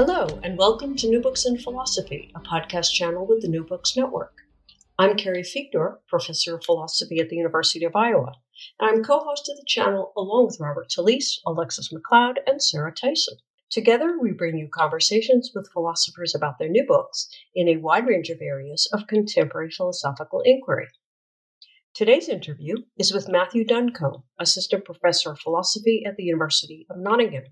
Hello, and welcome to New Books in Philosophy, a podcast channel with the New Books Network. I'm Carrie Figdor, professor of philosophy at the University of Iowa, and I'm co host of the channel along with Robert Talisse, Alexus McLeod, and Sarah Tyson. Together, we bring you conversations with philosophers about their new books in a wide range of areas of contemporary philosophical inquiry. Today's interview is with Matthew Duncombe, assistant professor of philosophy at the University of Nottingham.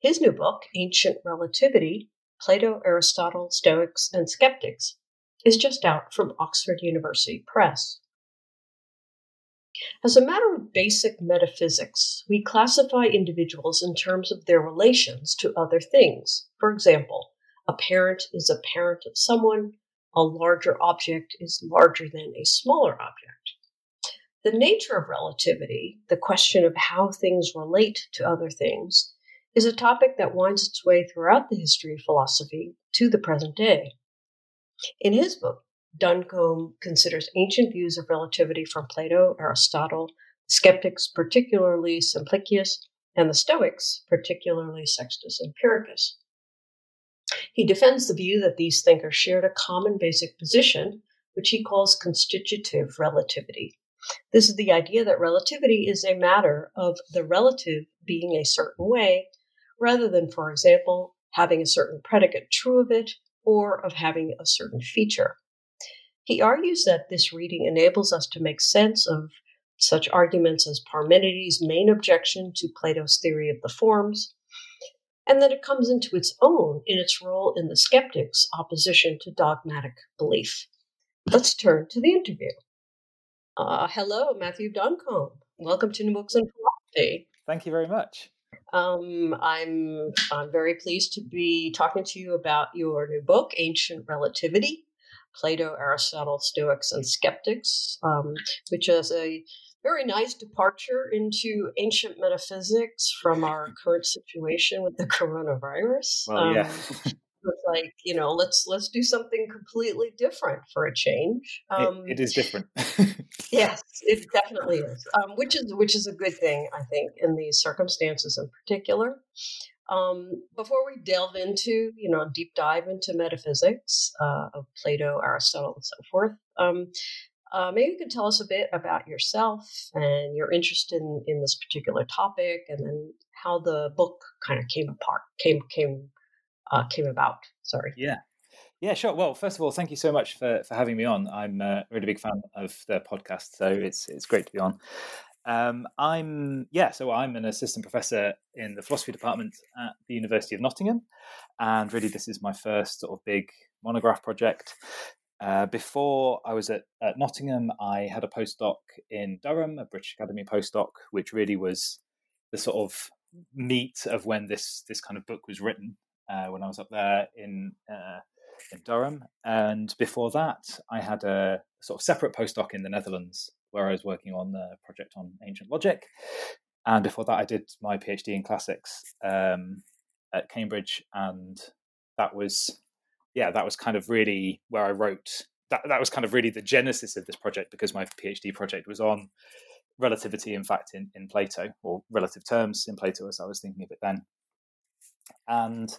His new book, Ancient Relativity Plato, Aristotle, Stoics, and Skeptics, is just out from Oxford University Press. As a matter of basic metaphysics, we classify individuals in terms of their relations to other things. For example, a parent is a parent of someone, a larger object is larger than a smaller object. The nature of relativity, the question of how things relate to other things, is a topic that winds its way throughout the history of philosophy to the present day. In his book, Duncombe considers ancient views of relativity from Plato, Aristotle, skeptics, particularly Simplicius, and the Stoics, particularly Sextus Empiricus. He defends the view that these thinkers shared a common basic position, which he calls constitutive relativity. This is the idea that relativity is a matter of the relative being a certain way rather than, for example, having a certain predicate true of it or of having a certain feature. He argues that this reading enables us to make sense of such arguments as Parmenides' main objection to Plato's theory of the forms, and that it comes into its own in its role in the skeptics' opposition to dogmatic belief. Let's turn to the interview. Uh, hello, Matthew Duncombe. Welcome to New Books in Philosophy. Thank you very much. Um, I'm I'm very pleased to be talking to you about your new book, Ancient Relativity: Plato, Aristotle, Stoics, and Skeptics, um, which is a very nice departure into ancient metaphysics from our current situation with the coronavirus. Well, um, yeah. it's like you know let's let's do something completely different for a change um, it, it is different. Yes it definitely is um, which is which is a good thing i think in these circumstances in particular. Um, before we delve into you know deep dive into metaphysics uh, of plato aristotle and so forth um, uh, maybe you could tell us a bit about yourself and your interest in in this particular topic and then how the book kind of came apart came came uh, came about. Sorry. Yeah. Yeah, sure. Well, first of all, thank you so much for, for having me on. I'm a really big fan of the podcast, so it's it's great to be on. Um, I'm yeah, so I'm an assistant professor in the philosophy department at the University of Nottingham, and really this is my first sort of big monograph project. Uh, before I was at, at Nottingham, I had a postdoc in Durham, a British Academy postdoc, which really was the sort of meat of when this this kind of book was written uh, when I was up there in uh, in Durham, and before that, I had a sort of separate postdoc in the Netherlands where I was working on the project on ancient logic, and before that, I did my PhD in classics um, at Cambridge, and that was yeah, that was kind of really where I wrote. That, that was kind of really the genesis of this project because my PhD project was on relativity, in fact, in, in Plato, or relative terms in Plato, as I was thinking of it then. And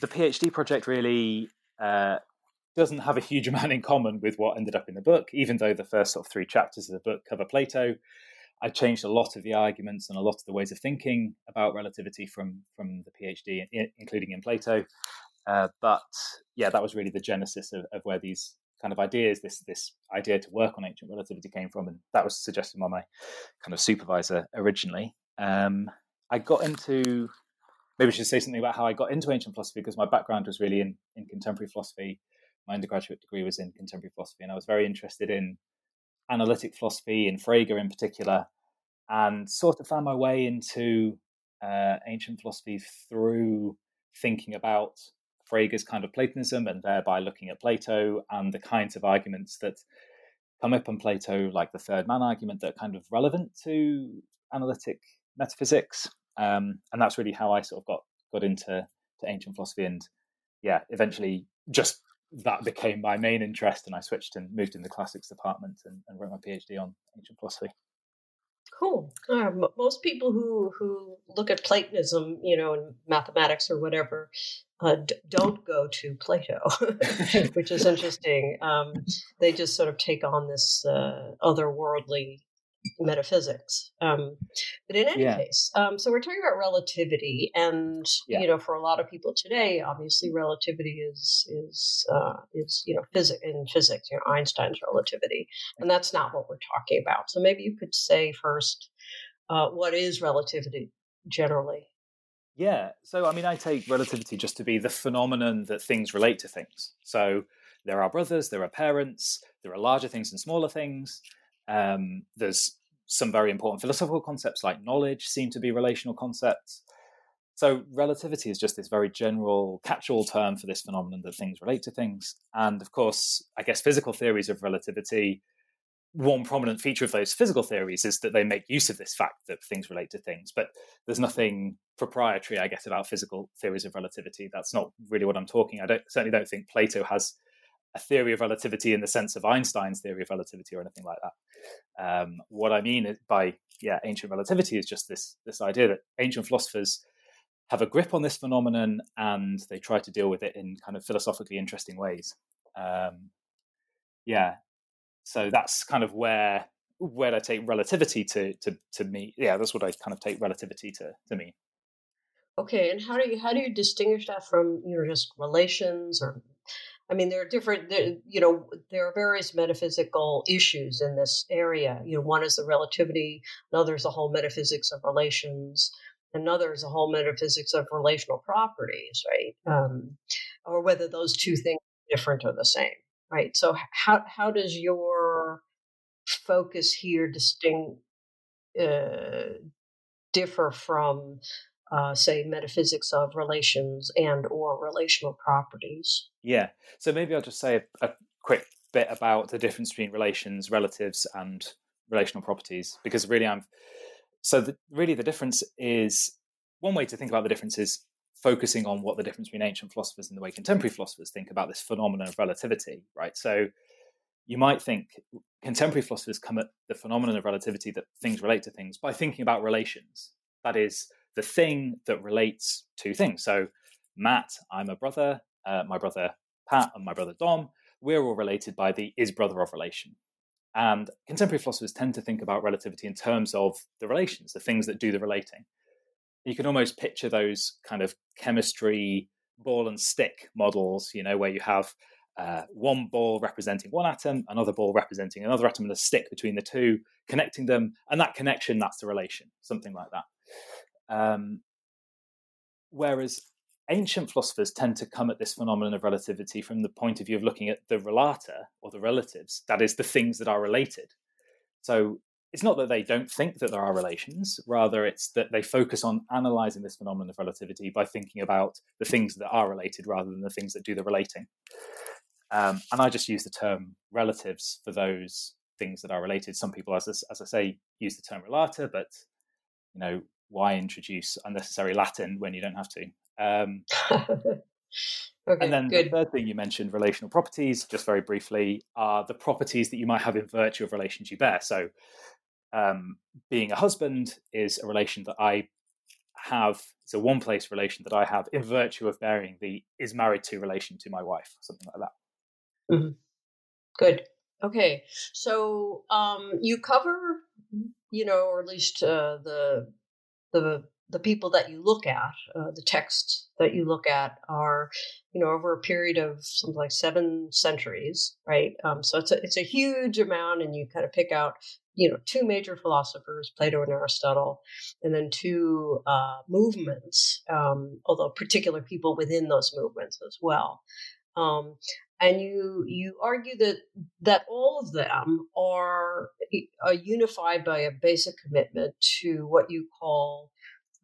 the PhD project really uh, doesn't have a huge amount in common with what ended up in the book, even though the first sort of three chapters of the book cover Plato. I changed a lot of the arguments and a lot of the ways of thinking about relativity from from the PhD, including in Plato. Uh, but yeah, that was really the genesis of, of, where these kind of ideas, this this idea to work on ancient relativity came from, and that was suggested by my kind of supervisor originally. Um, I got into maybe I should say something about how I got into ancient philosophy because my background was really in, in contemporary philosophy. My undergraduate degree was in contemporary philosophy, and I was very interested in analytic philosophy and Frege in particular, and sort of found my way into uh, ancient philosophy through thinking about Frege's kind of Platonism and thereby looking at Plato and the kinds of arguments that come up in Plato, like the third man argument, that are kind of relevant to analytic metaphysics. Um, and that's really how I sort of got got into to ancient philosophy. And yeah, eventually just that became my main interest, and I switched and moved in the classics department and, and wrote my PhD on ancient philosophy. Cool. Uh, most people who who look at Platonism, you know, in mathematics or whatever, uh, d- don't go to Plato, which is interesting. Um, they just sort of take on this uh, otherworldly metaphysics. Um, but in any yeah. case, um, so we're talking about relativity, and yeah. you know, for a lot of people today, obviously, relativity is is uh, is you know physics in physics, you know, Einstein's relativity, and that's not what we're talking about. So maybe you could say first, uh, what is relativity generally? Yeah, so I mean, I take relativity just to be the phenomenon that things relate to things. So there are brothers, there are parents, there are larger things and smaller things. Um, there's some very important philosophical concepts like knowledge seem to be relational concepts. So relativity is just this very general catch-all term for this phenomenon that things relate to things. And of course, I guess physical theories of relativity, one prominent feature of those physical theories is that they make use of this fact that things relate to things. But there's nothing proprietary, I guess, about physical theories of relativity. That's not really what I'm talking. I don't certainly don't think Plato has a theory of relativity in the sense of Einstein's theory of relativity or anything like that. Um, what I mean by yeah, ancient relativity is just this this idea that ancient philosophers have a grip on this phenomenon and they try to deal with it in kind of philosophically interesting ways. Um, yeah, so that's kind of where where I take relativity to to to me. Yeah, that's what I kind of take relativity to to me. Okay, and how do you how do you distinguish that from you know just relations or I mean, there are different, there, you know, there are various metaphysical issues in this area. You know, one is the relativity, another is the whole metaphysics of relations, another is the whole metaphysics of relational properties, right? Um, or whether those two things are different or the same, right? So, how how does your focus here distinct uh, differ from uh, say metaphysics of relations and or relational properties. Yeah. So maybe i'll just say a, a, quick bit about the difference between relations relatives and relational properties because really i'm so the, really the difference is one way to think about the difference is focusing on what the difference between ancient philosophers and the way contemporary philosophers think about this phenomenon of relativity right? So you might think contemporary philosophers come at the phenomenon of relativity that things relate to things by thinking about relations. That is the thing that relates to things. So, Matt, I'm a brother, uh, my brother Pat, and my brother Dom, we're all related by the is brother of relation. And contemporary philosophers tend to think about relativity in terms of the relations, the things that do the relating. You can almost picture those kind of chemistry ball and stick models, you know, where you have uh, one ball representing one atom, another ball representing another atom, and a stick between the two, connecting them. And that connection, that's the relation, something like that. Um, whereas ancient philosophers tend to come at this phenomenon of relativity from the point of view of looking at the relata or the relatives, that is, the things that are related. So it's not that they don't think that there are relations, rather, it's that they focus on analyzing this phenomenon of relativity by thinking about the things that are related rather than the things that do the relating. Um, and I just use the term relatives for those things that are related. Some people, as, as I say, use the term relata, but you know, why introduce unnecessary Latin when you don't have to? Um, okay, and then good. the third thing you mentioned, relational properties, just very briefly, are the properties that you might have in virtue of relations you bear. So, um, being a husband is a relation that I have. It's a one place relation that I have in virtue of bearing the is married to relation to my wife, something like that. Mm-hmm. Good. Okay. So um, you cover you know, or at least uh, the the the people that you look at, uh, the texts that you look at, are you know over a period of something like seven centuries, right? Um, so it's a it's a huge amount, and you kind of pick out you know two major philosophers, Plato and Aristotle, and then two uh, movements, um, although particular people within those movements as well. Um, and you you argue that that all of them are, are unified by a basic commitment to what you call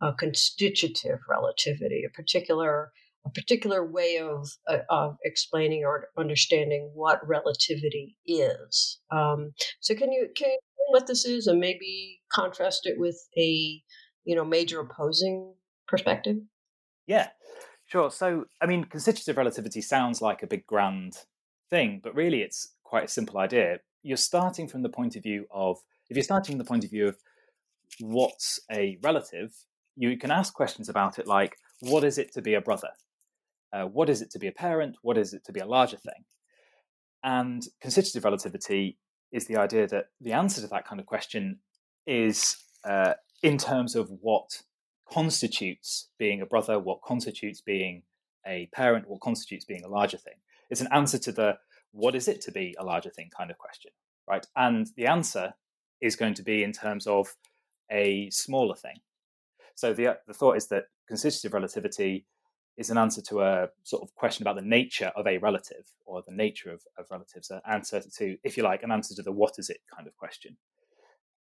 a constitutive relativity, a particular a particular way of uh, of explaining or understanding what relativity is. Um, so, can you can you explain what this is, and maybe contrast it with a you know major opposing perspective? Yeah, sure. So, I mean, constitutive relativity sounds like a big grand thing, but really, it's quite a simple idea. You're starting from the point of view of if you're starting from the point of view of what's a relative you can ask questions about it like, what is it to be a brother? Uh, what is it to be a parent? What is it to be a larger thing? And constitutive relativity is the idea that the answer to that kind of question is uh, in terms of what constitutes being a brother, what constitutes being a parent, what constitutes being a larger thing. It's an answer to the what is it to be a larger thing kind of question, right? And the answer is going to be in terms of a smaller thing. So the the thought is that constitutive relativity is an answer to a sort of question about the nature of a relative or the nature of, of relatives, an answer to, if you like, an answer to the what is it kind of question.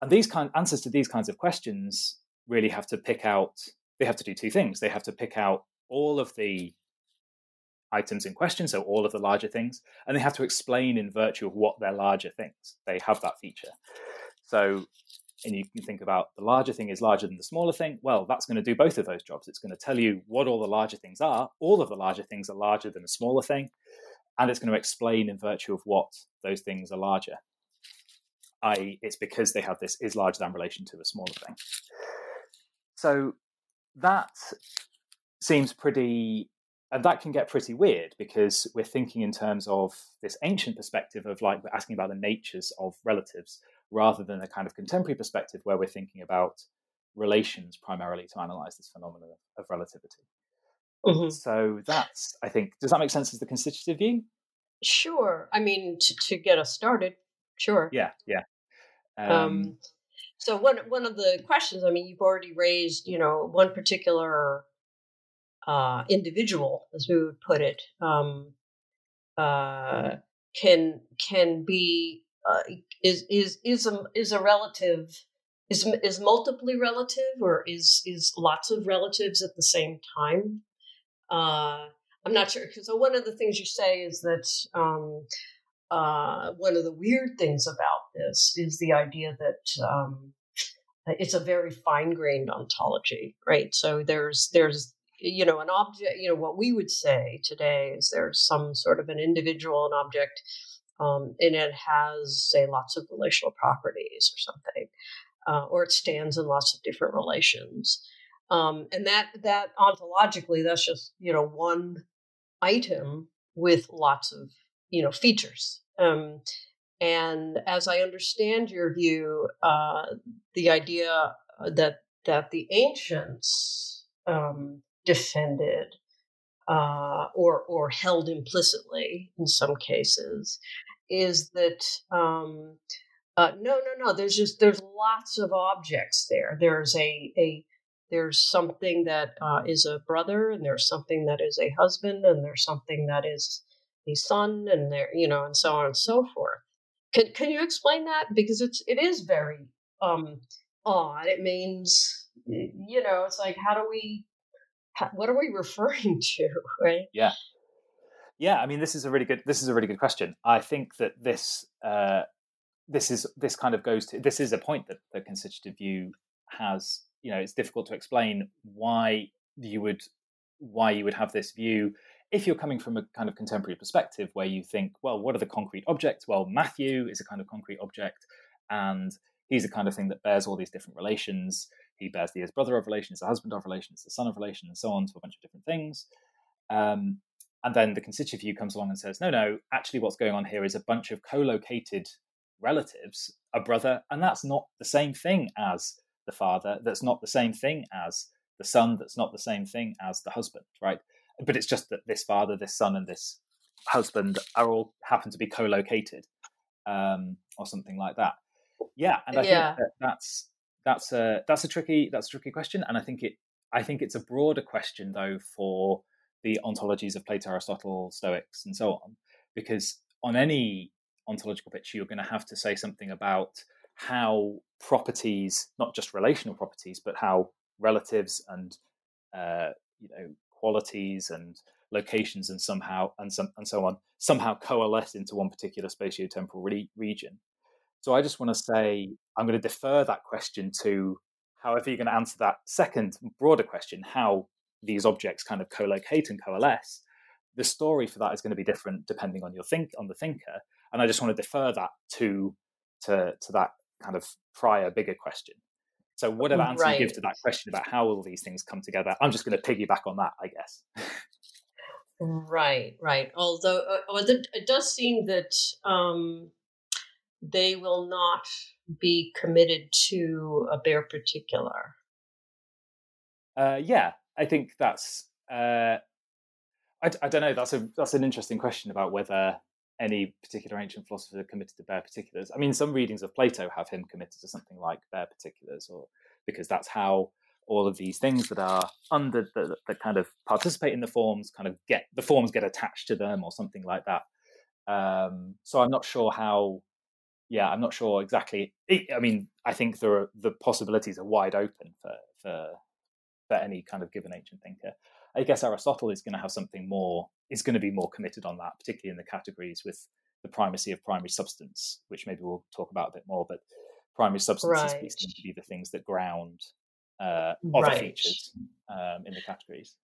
And these kind answers to these kinds of questions really have to pick out, they have to do two things. They have to pick out all of the items in question, so all of the larger things, and they have to explain in virtue of what they're larger things. They have that feature. So and you can think about the larger thing is larger than the smaller thing, well, that's going to do both of those jobs. It's going to tell you what all the larger things are. All of the larger things are larger than a smaller thing, and it's going to explain in virtue of what those things are larger. I.e., it's because they have this is larger than relation to a smaller thing. So that seems pretty and that can get pretty weird because we're thinking in terms of this ancient perspective of like we're asking about the natures of relatives rather than a kind of contemporary perspective where we're thinking about relations primarily to analyze this phenomenon of, relativity. Mm-hmm. So that's, I think, does that make sense as the constitutive view? Sure. I mean, to, to get us started, sure. Yeah, yeah. Um, um, so one one of the questions, I mean, you've already raised, you know, one particular uh, individual, as we would put it, um, uh, can can be uh, is is is a is a relative is is multiply relative or is is lots of relatives at the same time? Uh, i'm not sure because so one of the things you say is that um, uh, one of the weird things about this is the idea that um, it's a very fine-grained ontology right so there's there's you know an object you know what we would say today is there's some sort of an individual an object um, and it has, say, lots of relational properties or something, uh, or it stands in lots of different relations. Um, and that that ontologically, that's just you know one item with lots of you know features. Um, and as I understand your view, uh, the idea that that the ancients um, defended uh, or or held implicitly in some cases is that um, uh, no no no there's just there's lots of objects there. There's a a there's something that uh, is a brother and there's something that is a husband and there's something that is a son and there you know and so on and so forth. Can, can you explain that? Because it's it is very um odd. It means you know it's like how do we what are we referring to right? Yeah. Yeah i mean this is a really good this is a really good question. I think that this uh, this is this kind of goes to this is a point that the constitutive view has you know it's difficult to explain why you would why you would have this view if you're coming from a kind of contemporary perspective where you think well what are the concrete objects well matthew is a kind of concrete object and he's a kind of thing that bears all these different relations he bears the brother of relations, the husband of relations, the son of relation, and so on to a bunch of different things. Um, and then the constitutive view comes along and says, no, no, actually, what's going on here is a bunch of co located relatives a brother, and that's not the same thing as the father. That's not the same thing as the son. That's not the same thing as the husband, right? But it's just that this father, this son, and this husband are all happen to be co-located, um, or something like that. Yeah, and I yeah. think that that's that's a that's a tricky that's a tricky question, and I think it I think it's a broader question though for the ontologies of Plato, Aristotle, Stoics, and so on, because on any ontological picture, you're going to have to say something about how properties, not just relational properties, but how relatives and uh, you know qualities and locations and somehow and some and so on somehow coalesce into one particular spatiotemporal re- region. So I just want to say I'm going to defer that question to however you're going to answer that second broader question, how these objects kind of co-locate and coalesce. The story for that is going to be different depending on your think on the thinker, and I just want to defer that to to to that kind of prior bigger question. So whatever answer right. you give to that question about how all these things come together, I'm just going to piggyback on that, I guess. right, right. Although uh, it does seem that um, they will not be committed to a bare particular. Uh, yeah, I think that's. Uh, I, I don't know. That's a that's an interesting question about whether any particular ancient philosopher committed to bare particulars. I mean, some readings of Plato have him committed to something like bare particulars, or because that's how all of these things that are under the, that kind of participate in the forms kind of get the forms get attached to them or something like that. Um, so I'm not sure how. Yeah, I'm not sure exactly. I mean, I think there are the possibilities are wide open for for for any kind of given ancient thinker. I guess Aristotle is going to have something more, is going to be more committed on that, particularly in the categories with the primacy of primary substance, which maybe we'll talk about a bit more. But primary substances right. seem to be the things that ground uh, other right. features um, in the categories.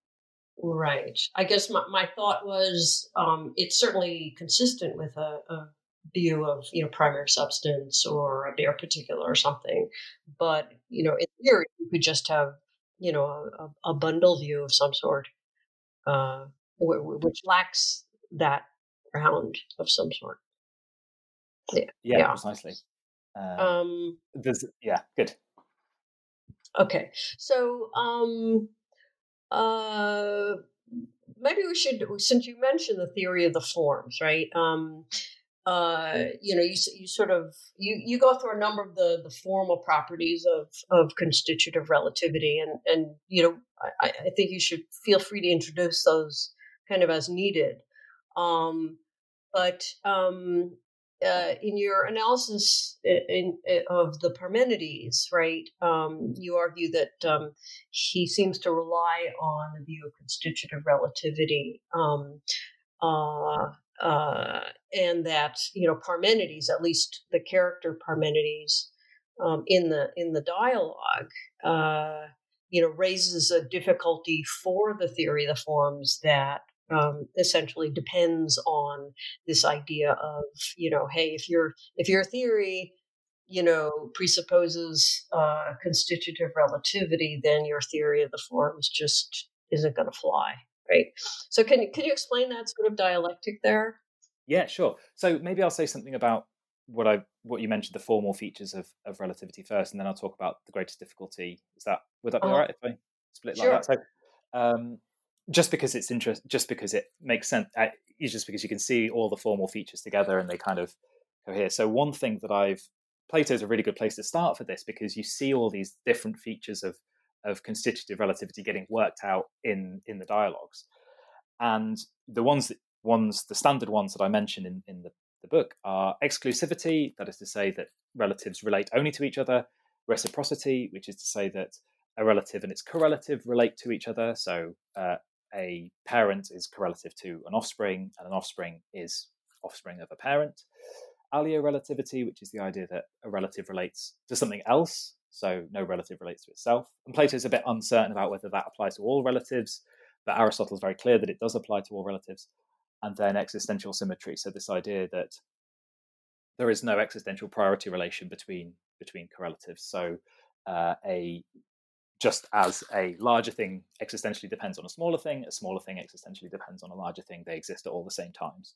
Right. I guess my, my thought was um, it's certainly consistent with a, a, view of you know primary substance or a bare particular or something, but you know in theory you could just have you know a, a bundle view of some sort, uh, which lacks that ground of some sort. Yeah, yeah, yeah. precisely. Um, um, there's yeah, good. Okay, so um, uh, maybe we should, since you mentioned the theory of the forms, right? Um, uh, you know, you you sort of you you go through a number of the the formal properties of of constitutive relativity, and and you know, I, I think you should feel free to introduce those kind of as needed. Um, but um, uh, in your analysis in, in, of the Parmenides, right, um, you argue that um, he seems to rely on the view of constitutive relativity. Um, uh, uh, and that you know Parmenides, at least the character Parmenides um, in the in the dialogue, uh, you know, raises a difficulty for the theory of the forms that um, essentially depends on this idea of you know, hey, if your if your theory you know presupposes uh, constitutive relativity, then your theory of the forms just isn't going to fly right? So can you can you explain that sort of dialectic there? Yeah, sure. So maybe I'll say something about what I what you mentioned the formal features of, of relativity first, and then I'll talk about the greatest difficulty. Is that would that be uh, all right if I split sure. like that? So, um, just because it's interest, just because it makes sense, uh, just because you can see all the formal features together and they kind of cohere. So one thing that I've Plato's a really good place to start for this because you see all these different features of of constitutive relativity getting worked out in in the dialogues. And the ones that ones the standard ones that i mentioned in, in the, the book are exclusivity that is to say that relatives relate only to each other reciprocity which is to say that a relative and its correlative relate to each other. So uh, a parent is correlative to an offspring and an offspring is offspring of a parent. Aliorelativity which is the idea that a relative relates to something else so no relative relates to itself. And Plato's a bit uncertain about whether that applies to all relatives, but Aristotle's very clear that it does apply to all relatives. And then existential symmetry, so this idea that there is no existential priority relation between between correlatives. So uh, a just as a larger thing existentially depends on a smaller thing, a smaller thing existentially depends on a larger thing. They exist at all the same times.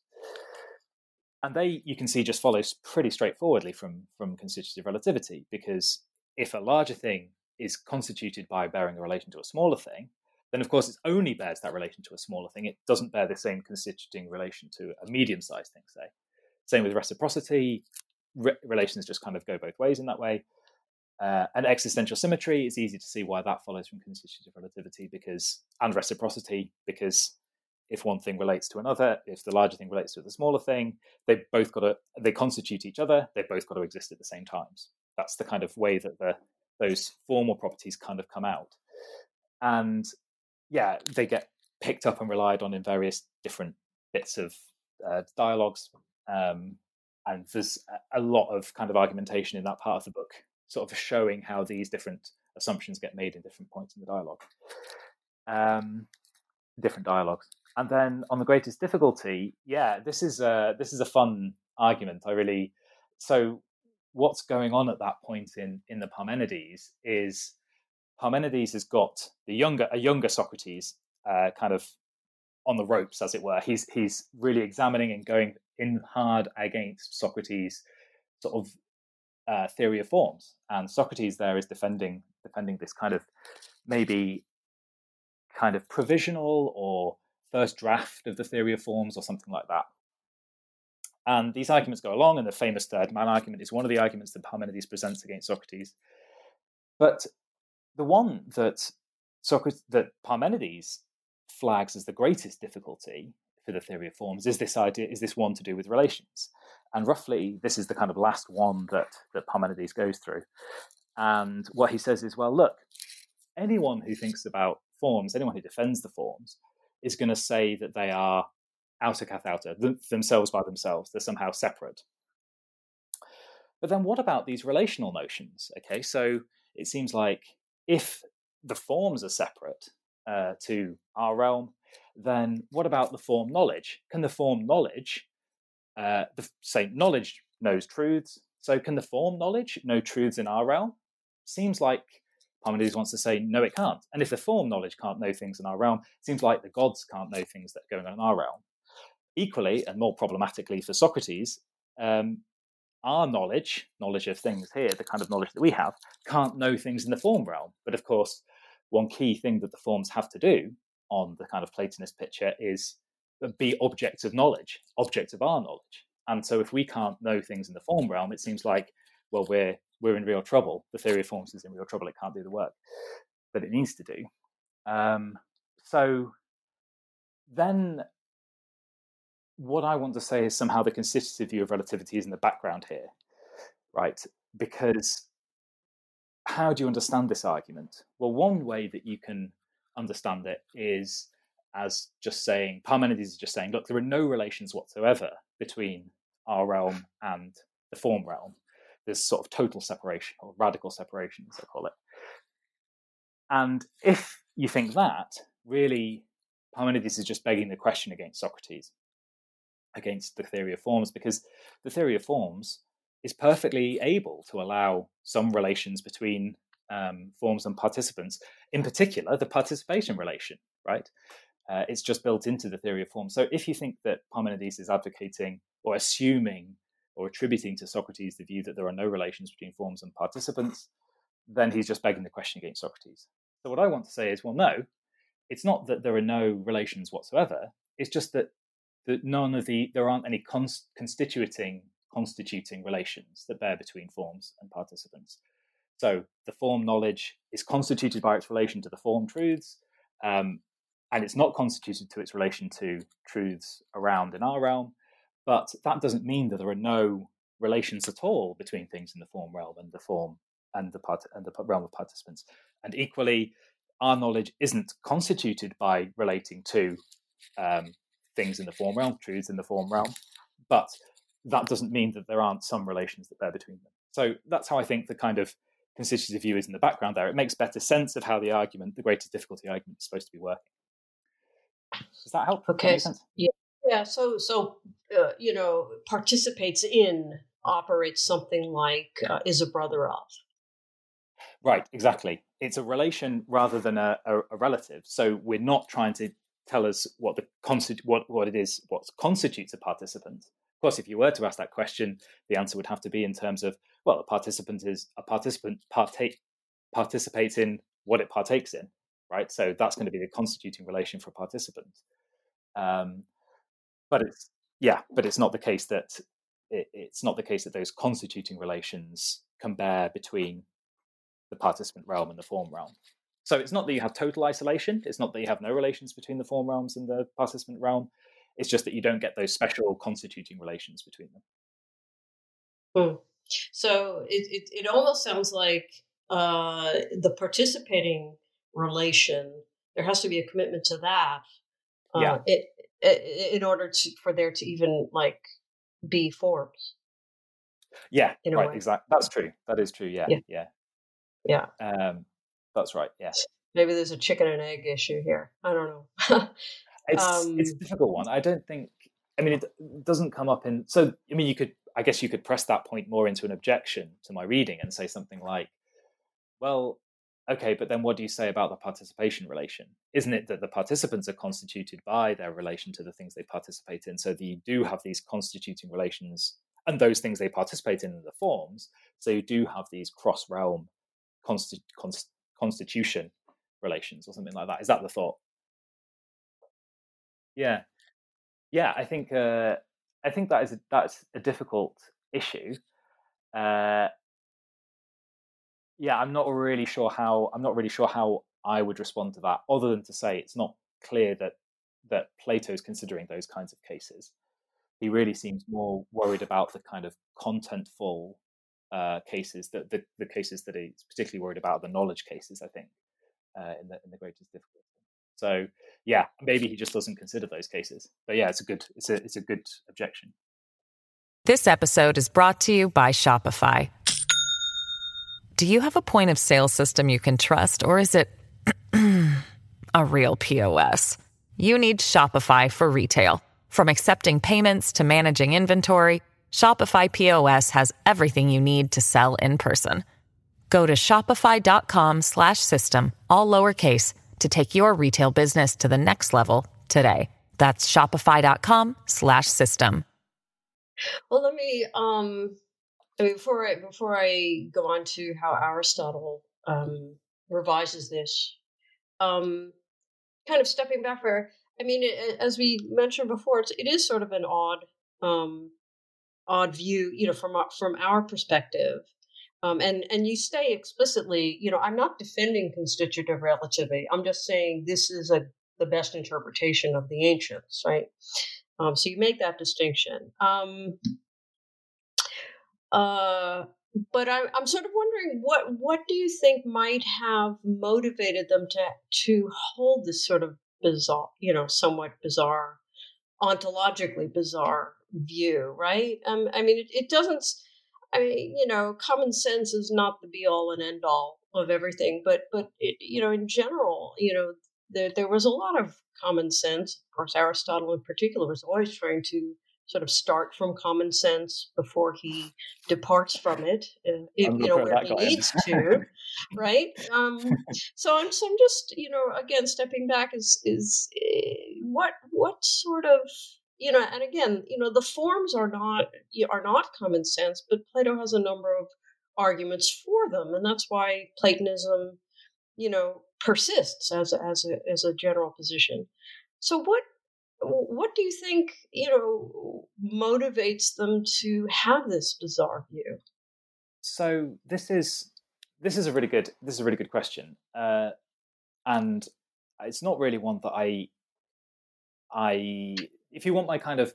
and they you can see just follows pretty straightforwardly from from constitutive relativity because if a larger thing is constituted by bearing a relation to a smaller thing then of course it only bears that relation to a smaller thing it doesn't bear the same constituting relation to a medium-sized thing say same with reciprocity Re- relations just kind of go both ways in that way uh, and existential symmetry it's easy to see why that follows from constitutive relativity because and reciprocity because if one thing relates to another, if the larger thing relates to the smaller thing, they've both got to they constitute each other. They've both got to exist at the same times. That's the kind of way that the those formal properties kind of come out, and yeah, they get picked up and relied on in various different bits of uh, dialogues. Um, and there's a lot of kind of argumentation in that part of the book, sort of showing how these different assumptions get made in different points in the dialogue, um, different dialogues. And then on the greatest difficulty, yeah, this is a this is a fun argument. I really so what's going on at that point in in the Parmenides is Parmenides has got the younger a younger Socrates uh, kind of on the ropes, as it were. He's he's really examining and going in hard against Socrates' sort of uh, theory of forms, and Socrates there is defending defending this kind of maybe kind of provisional or first draft of the theory of forms or something like that. And these arguments go along, and the famous third man argument is one of the arguments that Parmenides presents against Socrates. But the one that Socrates, that Parmenides flags as the greatest difficulty for the theory of forms is this idea, is this one to do with relations. And roughly, this is the kind of last one that, that Parmenides goes through. And what he says is, well, look, anyone who thinks about forms, anyone who defends the forms, is going to say that they are auto kath auto, themselves by themselves. They're somehow separate. But then what about these relational notions? Okay, so it seems like if the forms are separate uh, to our realm, then what about the form knowledge? Can the form knowledge, uh, the, say, knowledge knows truths, so can the form knowledge know truths in our realm? Seems like Parmenides wants to say, no, it can't. And if the form knowledge can't know things in our realm, it seems like the gods can't know things that are going on in our realm. Equally, and more problematically for Socrates, um, our knowledge, knowledge of things here, the kind of knowledge that we have, can't know things in the form realm. But of course, one key thing that the forms have to do on the kind of Platonist picture is be objects of knowledge, objects of our knowledge. And so if we can't know things in the form realm, it seems like, well, we're we're in real trouble. The theory of forms is in real trouble. It can't do the work that it needs to do. Um, so then what I want to say is somehow the constitutive view of relativity is in the background here, right? Because how do you understand this argument? Well, one way that you can understand it is as just saying, Parmenides is just saying, look, there are no relations whatsoever between our realm and the form realm There's sort of total separation or radical separation, as I call it. And if you think that, really, Parmenides is just begging the question against Socrates, against the theory of forms, because the theory of forms is perfectly able to allow some relations between um, forms and participants, in particular, the participation relation, right? Uh, it's just built into the theory of forms. So if you think that Parmenides is advocating or assuming or attributing to Socrates the view that there are no relations between forms and participants, then he's just begging the question against Socrates. So, what I want to say is, well, no, it's not that there are no relations whatsoever. It's just that, that none of the there aren't any cons- constituting constituting relations that bear between forms and participants. So, the form knowledge is constituted by its relation to the form truths, um, and it's not constituted to its relation to truths around in our realm. But that doesn't mean that there are no relations at all between things in the form realm and the form and the part and the realm of participants. And equally, our knowledge isn't constituted by relating to um, things in the form realm, truths in the form realm, but that doesn't mean that there aren't some relations that bear between them. So that's how I think the kind of constitutive view is in the background there. It makes better sense of how the argument, the greatest difficulty argument, is supposed to be working. Does that help? Okay. That yeah. Yeah, so so uh, you know participates in operates something like uh, is a brother of. Right, exactly. It's a relation rather than a, a, a relative. So we're not trying to tell us what the what what it is what constitutes a participant. Of course, if you were to ask that question, the answer would have to be in terms of well, a participant is a participant partake participates in what it partakes in, right? So that's going to be the constituting relation for a participant. Um, but it's yeah, but it's not the case that it, it's not the case that those constituting relations can bear between the participant realm and the form realm. So it's not that you have total isolation. It's not that you have no relations between the form realms and the participant realm. It's just that you don't get those special constituting relations between them. Hmm. So it, it, it almost sounds like uh, the participating relation, there has to be a commitment to that. Uh, yeah. It, it, in order to for there to even like be forms. Yeah, right, exactly. That's true. That is true. Yeah, yeah, yeah. yeah. Um, that's right. Yes. Maybe there's a chicken and egg issue here. I don't know. it's um, it's a difficult one. I don't think. I mean, it doesn't come up in. So, I mean, you could. I guess you could press that point more into an objection to my reading and say something like, "Well, okay, but then what do you say about the participation relation? Isn't it that the participants are constituted by their relation to the things they participate in? So you do have these constituting relations and those things they participate in in the forms. So you do have these cross realm consti- const- constitution relations or something like that. Is that the thought? Yeah, yeah. I think uh, I think that is a, that's a difficult issue. Uh, yeah, I'm not really sure how I'm not really sure how I would respond to that, other than to say it's not clear that that Plato is considering those kinds of cases. He really seems more worried about the kind of contentful uh, cases, that the, the cases that he's particularly worried about, the knowledge cases, I think, uh, in the in the greatest difficulty. So yeah, maybe he just doesn't consider those cases. But yeah, it's a good it's a it's a good objection. This episode is brought to you by Shopify. Do you have a point of sale system you can trust, or is it a real POS? You need Shopify for retail. From accepting payments to managing inventory, Shopify POS has everything you need to sell in person. Go to shopify.com/system all lowercase to take your retail business to the next level today. That's shopify.com/system. Well, let me um before I before I go on to how Aristotle um, revises this, um, kind of stepping back for, I mean, as we mentioned before, it's, it is sort of an odd, um, odd view, you know, from our, from our perspective. Um, and and you say explicitly, you know, I'm not defending constitutive relativity. I'm just saying this is a the best interpretation of the ancients, right? Um, so you make that distinction. Um, uh, but I'm, I'm sort of wondering what what do you think might have motivated them to to hold this sort of bizarre, you know, somewhat bizarre, ontologically bizarre view, right? Um, I mean, it, it doesn't. I mean, you know, common sense is not the be all and end all of everything, but but it, you know, in general, you know, there there was a lot of common sense. Of course, Aristotle in particular was always trying to sort of start from common sense before he departs from it, uh, you know, where he needs to, right? Um, so I'm, so I'm just, you know, again, stepping back is is uh, what what sort of you know, and again, you know, the forms are not are not common sense, but Plato has a number of arguments for them, and that's why Platonism, you know, persists as as a as a general position. So what what do you think you know motivates them to have this bizarre view so this is this is a really good this is a really good question uh, and it's not really one that i i if you want my kind of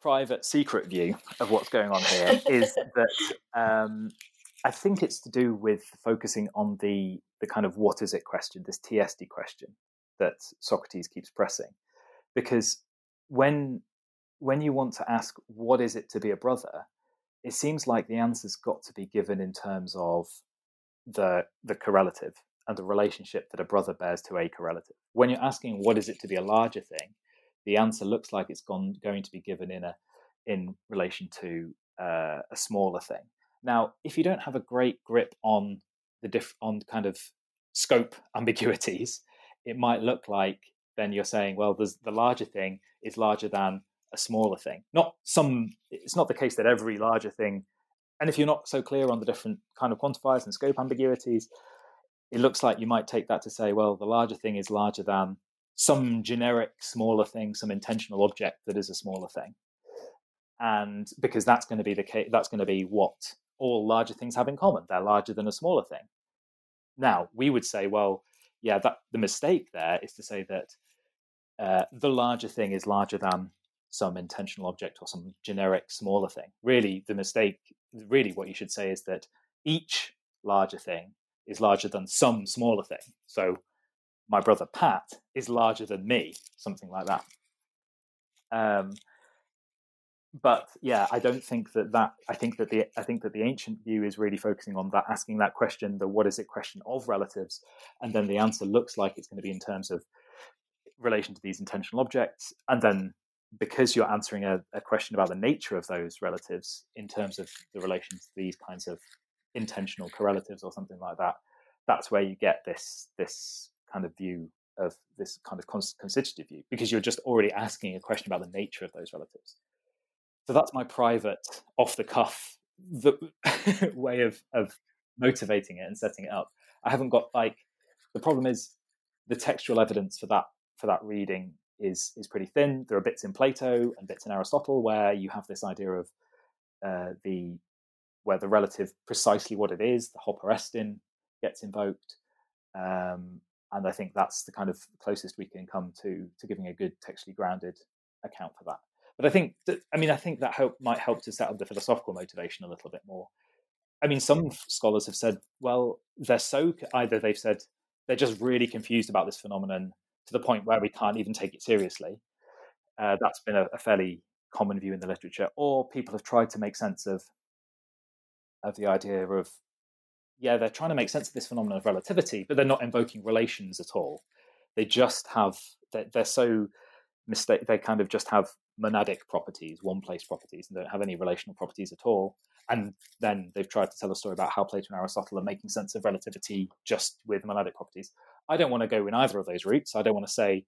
private secret view of what's going on here is that um, i think it's to do with focusing on the the kind of what is it question this ti esti question that socrates keeps pressing. Because when when you want to ask what is it to be a brother? it seems like the answer's got to be given in terms of the the correlative and the relationship that a brother bears to a correlative. When you're asking what is it to be a larger thing the answer looks like it's gone, going to be given in a in relation to uh, a smaller thing now if you don't have a great grip on the diff on kind of scope ambiguities it might look like then you're saying, well, there's the larger thing is larger than a smaller thing. Not some. It's not the case that every larger thing. And if you're not so clear on the different kind of quantifiers and scope ambiguities, it looks like you might take that to say, well, the larger thing is larger than some generic smaller thing, some intentional object that is a smaller thing. And because that's going to be the case, that's going to be what all larger things have in common. They're larger than a smaller thing. Now, we would say, well, yeah, that the mistake there is to say that uh, the larger thing is larger than some intentional object or some generic smaller thing. Really, the mistake, really, what you should say is that each larger thing is larger than some smaller thing. So, my brother Pat is larger than me, something like that. Um, but yeah, I don't think that that. I think that the I think that the ancient view is really focusing on that, asking that question, the what is it question of relatives, and then the answer looks like it's going to be in terms of relation to these intentional objects, and then because you're answering a, a question about the nature of those relatives in terms of the relation to these kinds of intentional correlatives or something like that, that's where you get this this kind of view of this kind of constitutive view because you're just already asking a question about the nature of those relatives. So that's my private, off the cuff the way of of motivating it and setting it up. I haven't got like the problem is the textual evidence for that for that reading is is pretty thin. There are bits in Plato and bits in Aristotle where you have this idea of uh, the where the relative precisely what it is, the hoper estin gets invoked, um, and I think that's the kind of closest we can come to to giving a good textually grounded account for that. But I think that, I mean I think that help might help to set up the philosophical motivation a little bit more. I mean, some scholars have said, well, they're so either they've said they're just really confused about this phenomenon to the point where we can't even take it seriously. Uh, that's been a, a, fairly common view in the literature. Or people have tried to make sense of of the idea of yeah, they're trying to make sense of this phenomenon of relativity, but they're not invoking relations at all. They just have they're, they're so mistake. They kind of just have monadic properties, one place properties, and don't have any relational properties at all. And then they've tried to tell a story about how Plato and Aristotle are making sense of relativity just with monadic properties. I don't want to go in either of those routes. I don't want to say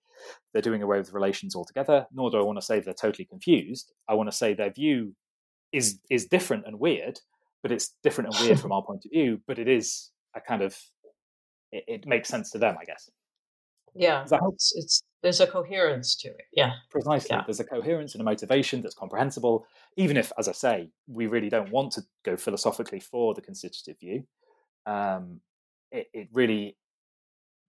they're doing away with relations altogether, nor do I want to say they're totally confused. I want to say their view is is different and weird, but it's different and weird from our point of view. But it is a kind of it, it makes sense to them, I guess. Yeah, it's, it's there's a coherence to it. Yeah, precisely. Yeah. There's a coherence and a motivation that's comprehensible, even if, as I say, we really don't want to go philosophically for the constitutive view. Um, it, it really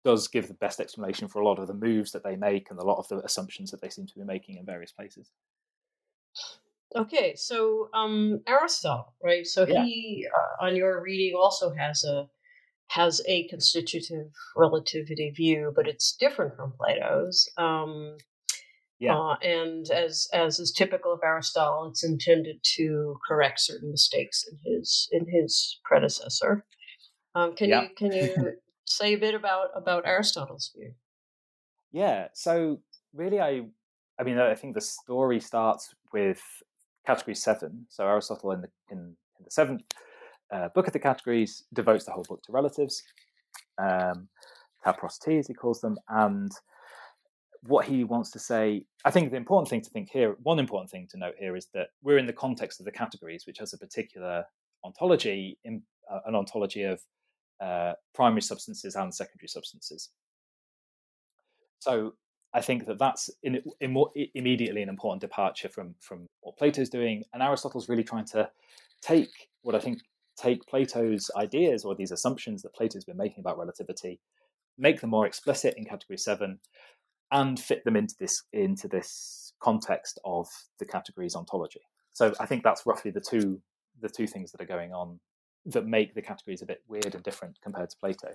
does give the best explanation for a lot of the moves that they make and a lot of the assumptions that they seem to be making in various places. Okay, so um, Aristotle, right? So yeah. he, uh, on your reading, also has a has a constitutive relativity view, but it's different from Plato's. Um, yeah. Uh, and as as is typical of Aristotle, it's intended to correct certain mistakes in his in his predecessor. Um, can yeah. you can you say a bit about about Aristotle's view? Yeah. So really, I I mean, I think the story starts with category seven. So Aristotle in the in, in the seventh uh, book of the categories devotes the whole book to relatives, um, as he calls them, and what he wants to say. I think the important thing to think here, one important thing to note here, is that we're in the context of the categories, which has a particular ontology, in, uh, an ontology of uh, primary substances and secondary substances. So I think that that's in, in more, immediately an important departure from from what Plato's doing, and Aristotle's really trying to take what I think take Plato's ideas or these assumptions that Plato's been making about relativity, make them more explicit in category seven, and fit them into this into this context of the category's ontology. So I think that's roughly the two the two things that are going on that make the categories a bit weird and different compared to Plato.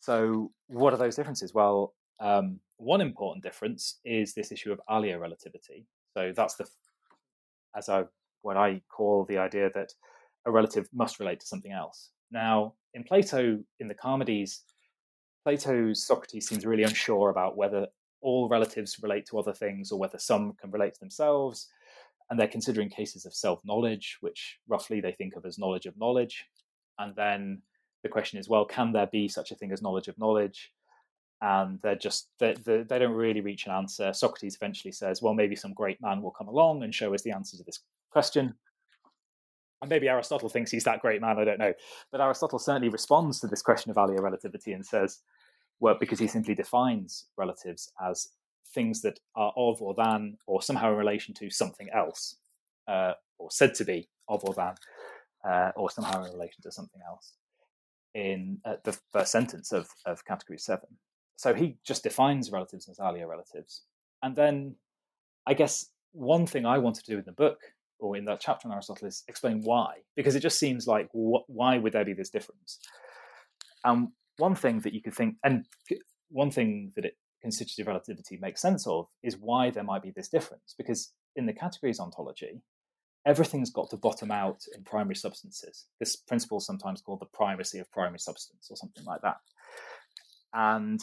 So what are those differences? Well, um, one important difference is this issue of relativity. So that's the as I what I call the idea that a relative must relate to something else. Now, in Plato, in the Charmides, Plato's Socrates seems really unsure about whether all relatives relate to other things or whether some can relate to themselves. And they're considering cases of self knowledge, which roughly they think of as knowledge of knowledge. And then the question is well, can there be such a thing as knowledge of knowledge? And they're just they, they, they don't really reach an answer. Socrates eventually says, "Well, maybe some great man will come along and show us the answer to this question." And maybe Aristotle thinks he's that great man. I don't know, but Aristotle certainly responds to this question of alio relativity and says, "Well, because he simply defines relatives as things that are of or than, or somehow in relation to something else, uh, or said to be of or than, uh, or somehow in relation to something else." In uh, the first sentence of, of category seven. So he just defines relatives as alio relatives. And then I guess one thing I want to do in the book or in that chapter on Aristotle is explain why, because it just seems like wh- why would there be this difference? And one thing that you could think, and one thing that it, constitutive relativity makes sense of is why there might be this difference, because in the categories ontology, everything's got to bottom out in primary substances. This principle is sometimes called the primacy of primary substance or something like that. And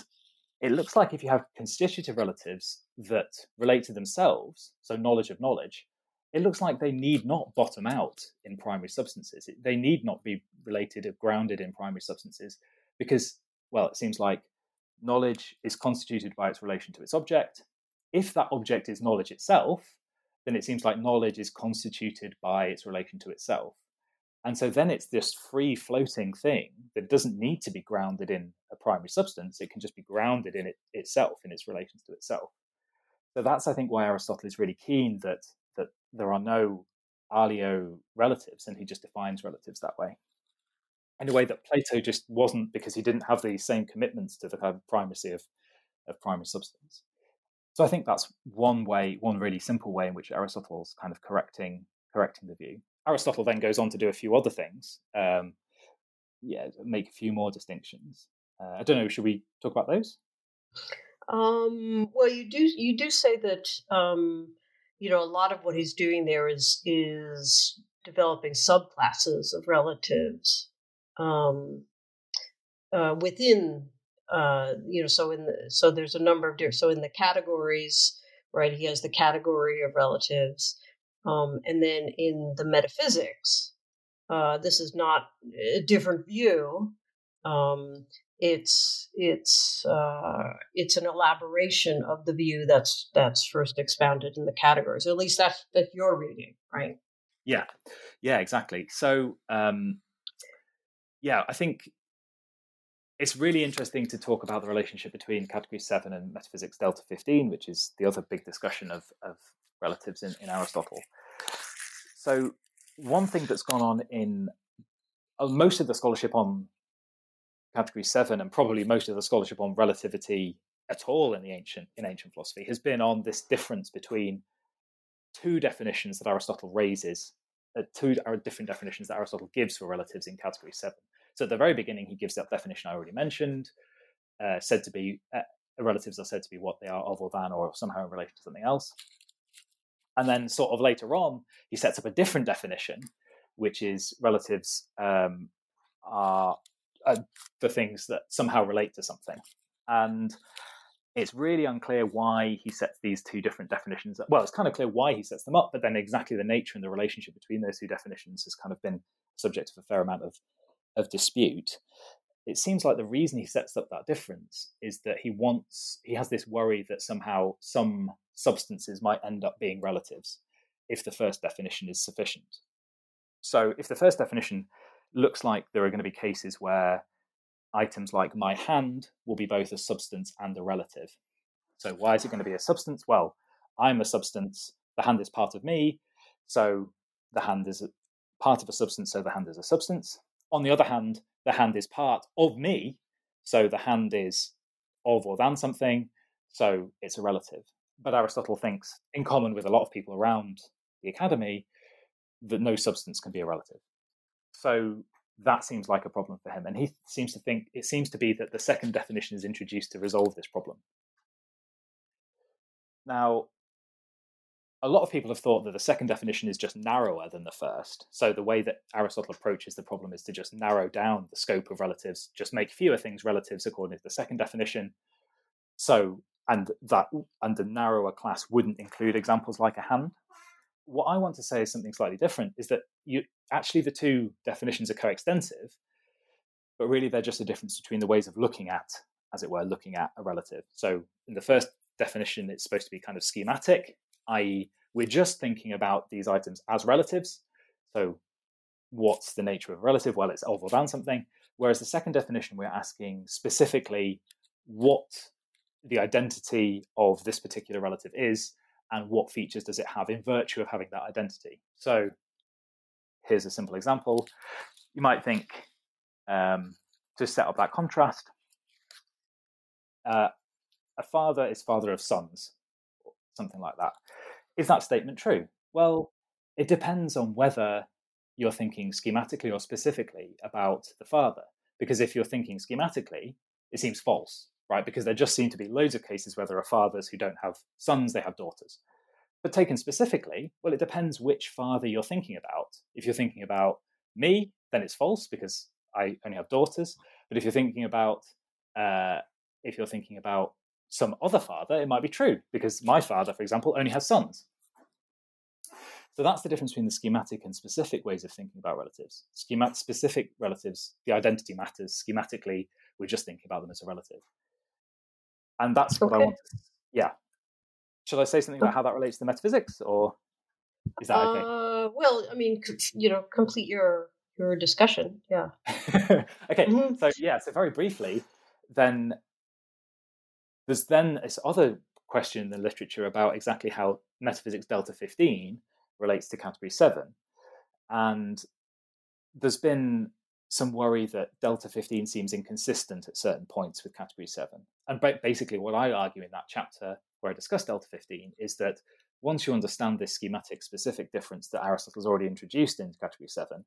it looks like if you have constitutive relatives that relate to themselves, so knowledge of knowledge, it looks like they need not bottom out in primary substances. They need not be related or grounded in primary substances because, well, it seems like knowledge is constituted by its relation to its object. If that object is knowledge itself, then it seems like knowledge is constituted by its relation to itself. And so then it's this free floating thing that doesn't need to be grounded in a primary substance. It can just be grounded in it itself, in its relations to itself. So that's, I think, why Aristotle is really keen that that there are no alio relatives, and he just defines relatives that way. In a way that Plato just wasn't, because he didn't have the same commitments to the kind of primacy of, of primary substance. So I think that's one way, one really simple way in which Aristotle's kind of correcting correcting the view. Aristotle then goes on to do a few other things. Um, yeah, make a few more distinctions. Uh, I don't know. Should we talk about those? Um, well, you do you do say that um, you know a lot of what he's doing there is is developing subclasses of relatives um, uh, within uh, you know so in the so there's a number of different so in the categories right he has the category of relatives um, and then in the metaphysics, uh, this is not a different view. Um, it's it's uh, it's an elaboration of the view that's that's first expounded in the categories. At least that's that's your reading, right? Yeah, yeah, exactly. So um, yeah, I think it's really interesting to talk about the relationship between category seven and metaphysics delta 15 which is the other big discussion of, of relatives in, in Aristotle. So, one thing that's gone on in uh, most of the scholarship on category seven, and probably most of the scholarship on relativity at all in the ancient in ancient philosophy, has been on this difference between two definitions that Aristotle raises, uh, two different definitions that Aristotle gives for relatives in category seven. So at the very beginning, he gives that definition I already mentioned, uh, said to be uh, relatives are said to be what they are of or than, or somehow in relation to something else. And then, sort of later on, he sets up a different definition, which is relatives um, are, are the things that somehow relate to something. And it's really unclear why he sets these two different definitions. Well, it's kind of clear why he sets them up, but then exactly the nature and the relationship between those two definitions has kind of been subject of a fair amount of, of dispute. It seems like the reason he sets up that difference is that he wants, he has this worry that somehow some substances might end up being relatives if the first definition is sufficient. So, if the first definition looks like there are going to be cases where items like my hand will be both a substance and a relative. So, why is it going to be a substance? Well, I'm a substance, the hand is part of me, so the hand is part of a substance, so the hand is a substance. On the other hand, the hand is part of me, so the hand is of or than something, so it's a relative. But Aristotle thinks, in common with a lot of people around the academy, that no substance can be a relative. So that seems like a problem for him. And he seems to think it seems to be that the second definition is introduced to resolve this problem. Now, a lot of people have thought that the second definition is just narrower than the first. So the way that Aristotle approaches the problem is to just narrow down the scope of relatives, just make fewer things relatives according to the second definition. So and that and narrower class wouldn't include examples like a hand. What I want to say is something slightly different is that you actually the two definitions are coextensive, but really they're just a difference between the ways of looking at as it were, looking at a relative. So in the first definition, it's supposed to be kind of schematic, i.e., we're just thinking about these items as relatives. So what's the nature of a relative? Well, it's of or than something. Whereas the second definition, we're asking specifically what the identity of this particular relative is and what features does it have in virtue of having that identity. So here's a simple example. You might think um, to set up that contrast, uh, a father is father of sons, something like that. Is that statement true? Well, it depends on whether you're thinking schematically or specifically about the father. Because if you're thinking schematically, it seems false, right? Because there just seem to be loads of cases where there are fathers who don't have sons, they have daughters. But taken specifically, well, it depends which father you're thinking about. If you're thinking about me, then it's false because I only have daughters. But if you're thinking about uh, if you're thinking about some other father, it might be true because my father, for example, only has sons. So that's the difference between the schematic and specific ways of thinking about relatives. Schemat specific relatives, the identity matters. Schematically, we're just thinking about them as a relative. And that's what okay. I want to, yeah. Should I say something about how that relates to metaphysics or is that okay? Uh, well, I mean, you know, complete your your discussion. Yeah. okay. Mm-hmm. So yeah, so very briefly, then there's then this other question in the literature about exactly how metaphysics delta 15 relates to category 7 and there's been some worry that delta 15 seems inconsistent at certain points with category 7 and basically what i argue in that chapter where i discuss delta 15 is that once you understand this schematic specific difference that aristotle's already introduced into category 7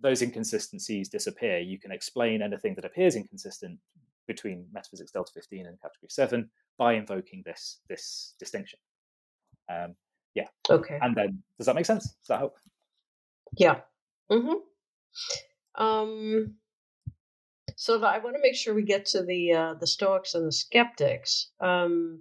those inconsistencies disappear. You can explain anything that appears inconsistent between metaphysics delta 15 and category 7 by invoking this this distinction. Um, yeah. Okay. And then does that make sense? Does that help? Yeah. Mm-hmm. Um so i want to make sure we get to the uh, the stoics and the skeptics um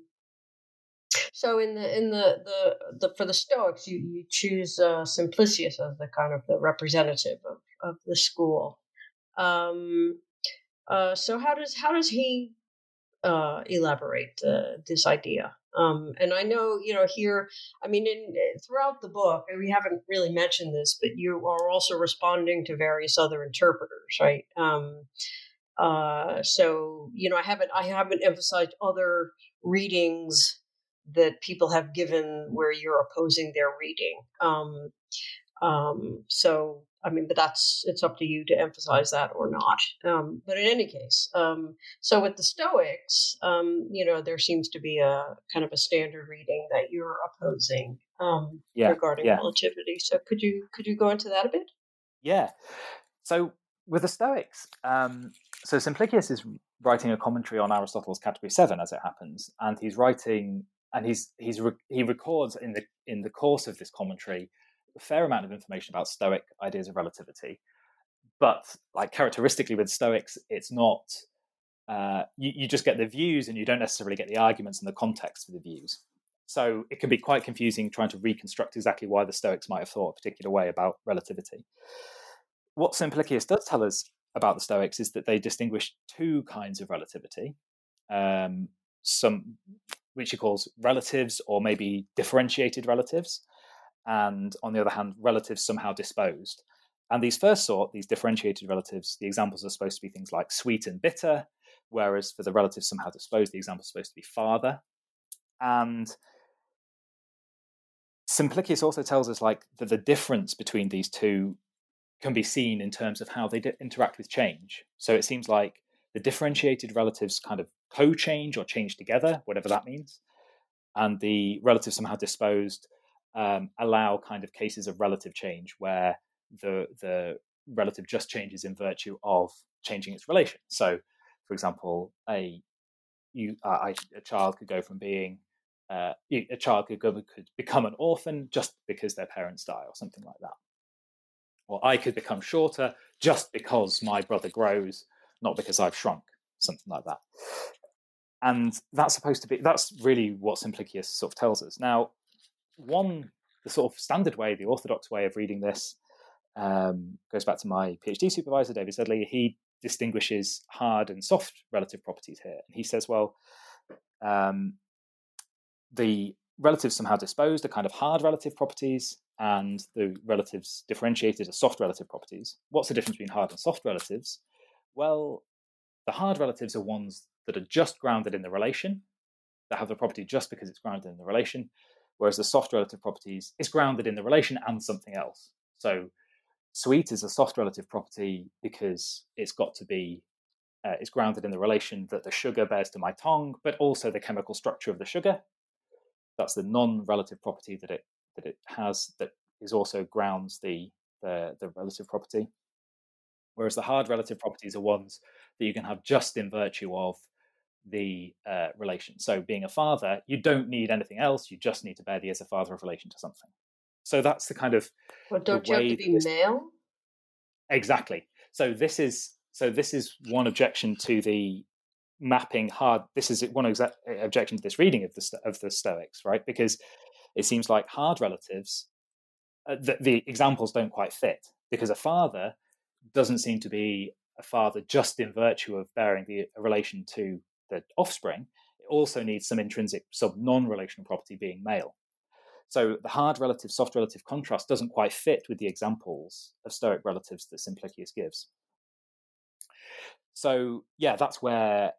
so in the in the the, the for the stoics you you choose uh, simplicius as the kind of the representative of of the school um uh, so how does how does he uh, elaborate uh, this idea? Um, and I know you know here. I mean, in, eh, throughout the book, we haven't really mentioned this, but you are also responding to various other interpreters, right? Um, uh, so you know, I haven't I haven't emphasized other readings that people have given where you're opposing their reading. Um, um, so I mean, but that's it's up to you to emphasize that or not. Um, but in any case, um, so with the Stoics, um, you know, there seems to be a kind of a standard reading that you're opposing um, yeah, regarding yeah. relativity. So could you could you go into that a bit? Yeah. So with the Stoics, um, so Simplicius is writing a commentary on Aristotle's Category Seven, as it happens, and he's writing and he's he's re- he records in the in the course of this commentary a fair amount of information about Stoic ideas of relativity. But like characteristically with Stoics, it's not uh, you, you just get the views and you don't necessarily get the arguments and the context for the views. So it can be quite confusing trying to reconstruct exactly why the Stoics might have thought a particular way about relativity. What Simplicius does tell us about the Stoics is that they distinguish two kinds of relativity. Um, some which he calls relatives or maybe differentiated relatives, and on the other hand, relatives somehow disposed. And these first sort, these differentiated relatives, the examples are supposed to be things like sweet and bitter, whereas for the relatives somehow disposed, the example is supposed to be father. And Simplicius also tells us like that the difference between these two can be seen in terms of how they interact with change. So it seems like the differentiated relatives kind of co-change or change together, whatever that means, and the relatives somehow disposed um, allow kind of cases of relative change where the the relative just changes in virtue of changing its relation. So, for example, a you uh, a child could go from being uh, a child could go, could become an orphan just because their parents die or something like that. Or I could become shorter just because my brother grows, not because I've shrunk, something like that. And that's supposed to be that's really what Simplicius sort of tells us. Now, one the sort of standard way, the orthodox way of reading this um, goes back to my PhD supervisor, David Sedley. He distinguishes hard and soft relative properties here. And he says, well, um, the relatives somehow disposed are kind of hard relative properties, and the relatives differentiated as soft relative properties. What's the difference between hard and soft relatives? Well, the hard relatives are ones that are just grounded in the relation, that have the property just because it's grounded in the relation, whereas the soft relative properties is grounded in the relation and something else. So sweet is a soft relative property because it's got to be uh, it's grounded in the relation that the sugar bears to my tongue, but also the chemical structure of the sugar. That's the non-relative property that it that it has that is also grounds the the, the relative property. Whereas the hard relative properties are ones that you can have just in virtue of the uh, relation. So, being a father, you don't need anything else. You just need to bear the as a father of relation to something. So that's the kind of. Well, don't you have to be this... male? Exactly. So this is so this is one objection to the mapping hard. This is one objection to this reading of the of the Stoics, right? Because it seems like hard relatives, uh, the, the examples don't quite fit because a father doesn't seem to be a father just in virtue of bearing the relation to the offspring, it also needs some intrinsic sub non relational property being male. So the hard relative, soft relative contrast doesn't quite fit with the examples of Stoic relatives that Simplicius gives. So yeah, that's where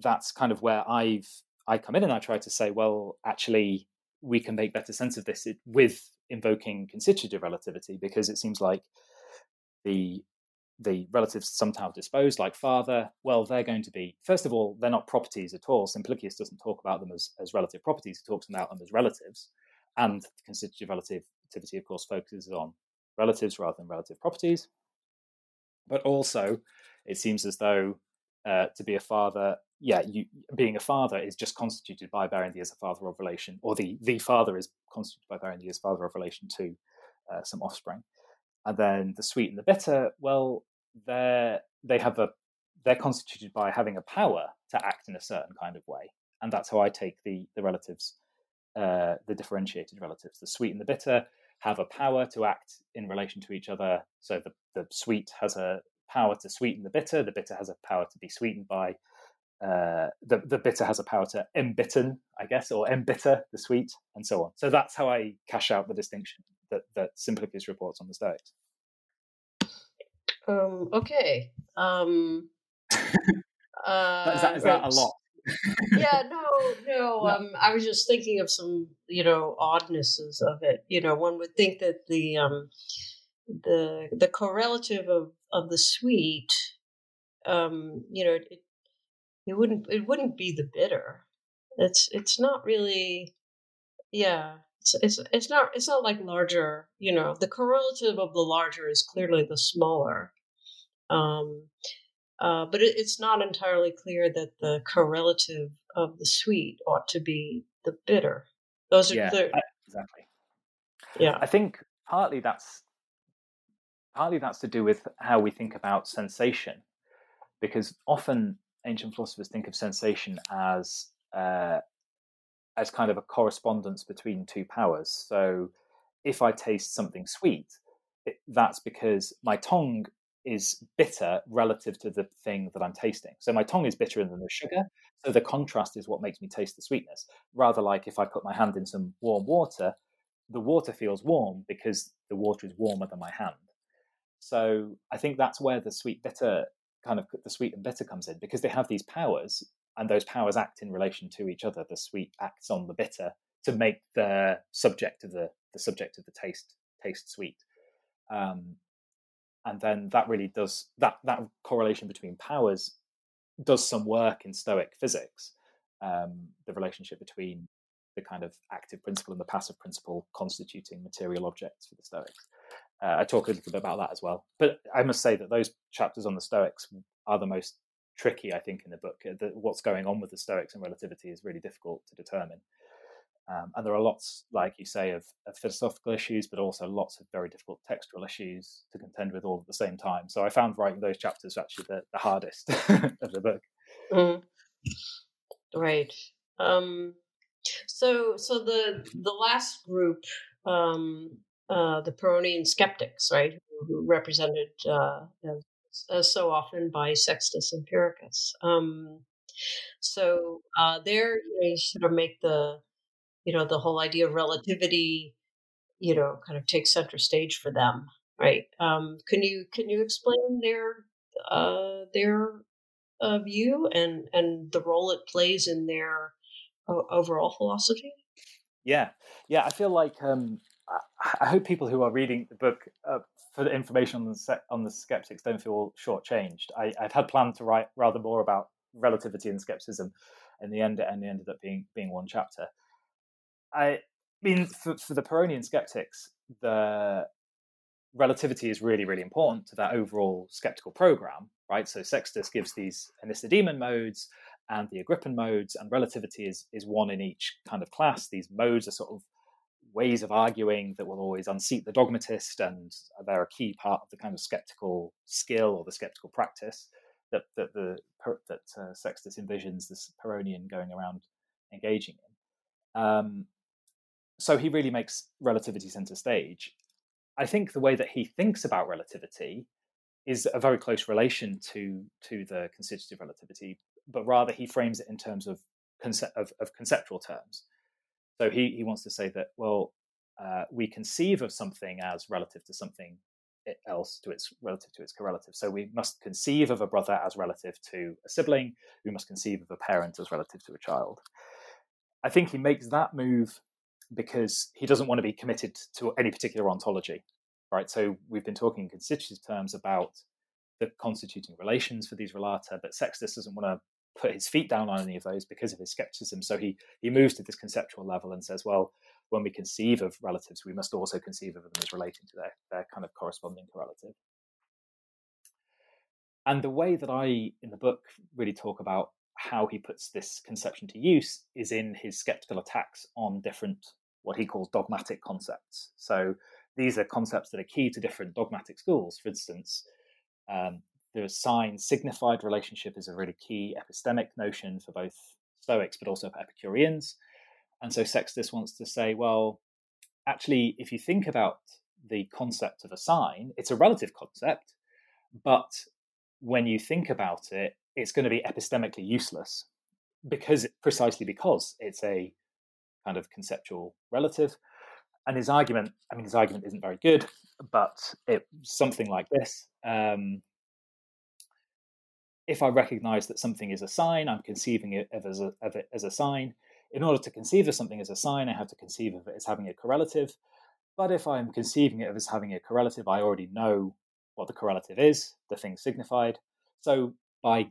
that's kind of where I've I come in and I try to say, well, actually, we can make better sense of this with invoking constitutive relativity because it seems like the the relatives somehow disposed, like father, well, they're going to be, first of all, they're not properties at all. Simplicius doesn't talk about them as, as relative properties, he talks about them as relatives. And constitutive relativity, of course, focuses on relatives rather than relative properties. But also, it seems as though uh, to be a father, yeah, you, being a father is just constituted by the as a father of relation, or the, the father is constituted by the as father of relation to uh, some offspring. And then the sweet and the bitter, well, they're they have a they're constituted by having a power to act in a certain kind of way, and that's how I take the the relatives, uh, the differentiated relatives. The sweet and the bitter have a power to act in relation to each other. So the the sweet has a power to sweeten the bitter. The bitter has a power to be sweetened by. Uh, the the bitter has a power to embitten, I guess, or embitter the sweet, and so on. So that's how I cash out the distinction that that Simplicius reports on the Stoics. Um, okay. Um, uh, is that, is that a lot? yeah, no, no. Um, I was just thinking of some, you know, oddnesses of it. You know, one would think that the um, the the correlative of of the sweet, um, you know, it it wouldn't it wouldn't be the bitter. It's it's not really, yeah. It's, it's it's not it's not like larger. You know, the correlative of the larger is clearly the smaller. Um, uh, but it, it's not entirely clear that the correlative of the sweet ought to be the bitter. Those are yeah, clear. exactly. Yeah, I think partly that's partly that's to do with how we think about sensation, because often ancient philosophers think of sensation as uh, as kind of a correspondence between two powers. So if I taste something sweet, it, that's because my tongue is bitter relative to the thing that I'm tasting. So my tongue is bitterer than the sugar. So the contrast is what makes me taste the sweetness. Rather like if I put my hand in some warm water, the water feels warm because the water is warmer than my hand. So I think that's where the sweet bitter kind of the sweet and bitter comes in because they have these powers and those powers act in relation to each other. The sweet acts on the bitter to make the subject of the the subject of the taste taste sweet. Um, and then that really does that that correlation between powers does some work in Stoic physics. Um, the relationship between the kind of active principle and the passive principle constituting material objects for the Stoics. Uh, I talk a little bit about that as well. But I must say that those chapters on the Stoics are the most tricky, I think, in the book. Uh, the, what's going on with the Stoics and relativity is really difficult to determine. Um, and there are lots, like you say, of, of, philosophical issues, but also lots of very difficult textual issues to contend with all at the same time. So I found writing those chapters actually the, the hardest of the book. Mm. Right. Um, so, so the the last group, um, uh, the Pyrrhonian skeptics, right, who, represented uh, uh, so often by Sextus Empiricus. Um, so uh, there, you, know, you sort of make the, you know, the whole idea of relativity, you know, kind of take center stage for them, right? Um, can you can you explain their uh, their uh, view and and the role it plays in their overall philosophy? Yeah, yeah. I feel like um, I hope people who are reading the book uh, for the information on the se- on the skeptics don't feel shortchanged. I, I'd had planned to write rather more about relativity and skepticism. In the end, it ended up being being one chapter. I mean, for, for the Pyrrhonian skeptics, the relativity is really, really important to that overall skeptical program, right? So Sextus gives these Aenesidemean modes and the Agrippan modes, and relativity is is one in each kind of class. These modes are sort of ways of arguing that will always unseat the dogmatist, and they're a key part of the kind of skeptical skill or the skeptical practice that that the that uh, Sextus envisions this Pyrrhonian going around engaging in. Um, so he really makes relativity center stage. I think the way that he thinks about relativity is a very close relation to to the constitutive relativity, but rather he frames it in terms of concept of, of conceptual terms. So he he wants to say that well, uh, we conceive of something as relative to something else to its relative to its correlative. So we must conceive of a brother as relative to a sibling. We must conceive of a parent as relative to a child. I think he makes that move because he doesn't want to be committed to any particular ontology, right? So we've been talking in constitutive terms about the constituting relations for these relata, but Sextus doesn't want to put his feet down on any of those because of his skepticism. So he he moves to this conceptual level and says, well, when we conceive of relatives, we must also conceive of them as relating to their, their kind of corresponding correlative. And the way that I, in the book, really talk about how he puts this conception to use is in his skeptical attacks on different, what he calls dogmatic concepts. So these are concepts that are key to different dogmatic schools. For instance, um, the sign signified relationship is a really key epistemic notion for both Stoics but also for Epicureans. And so Sextus wants to say, well, actually, if you think about the concept of a sign, it's a relative concept, but when you think about it, it's going to be epistemically useless because precisely because it's a kind of conceptual relative. And his argument, I mean, his argument isn't very good, but it's something like this. Um, if I recognize that something is a sign, I'm conceiving it as a, of it as a sign in order to conceive of something as a sign, I have to conceive of it as having a correlative. But if I'm conceiving it as having a correlative, I already know what the correlative is, the thing signified. So by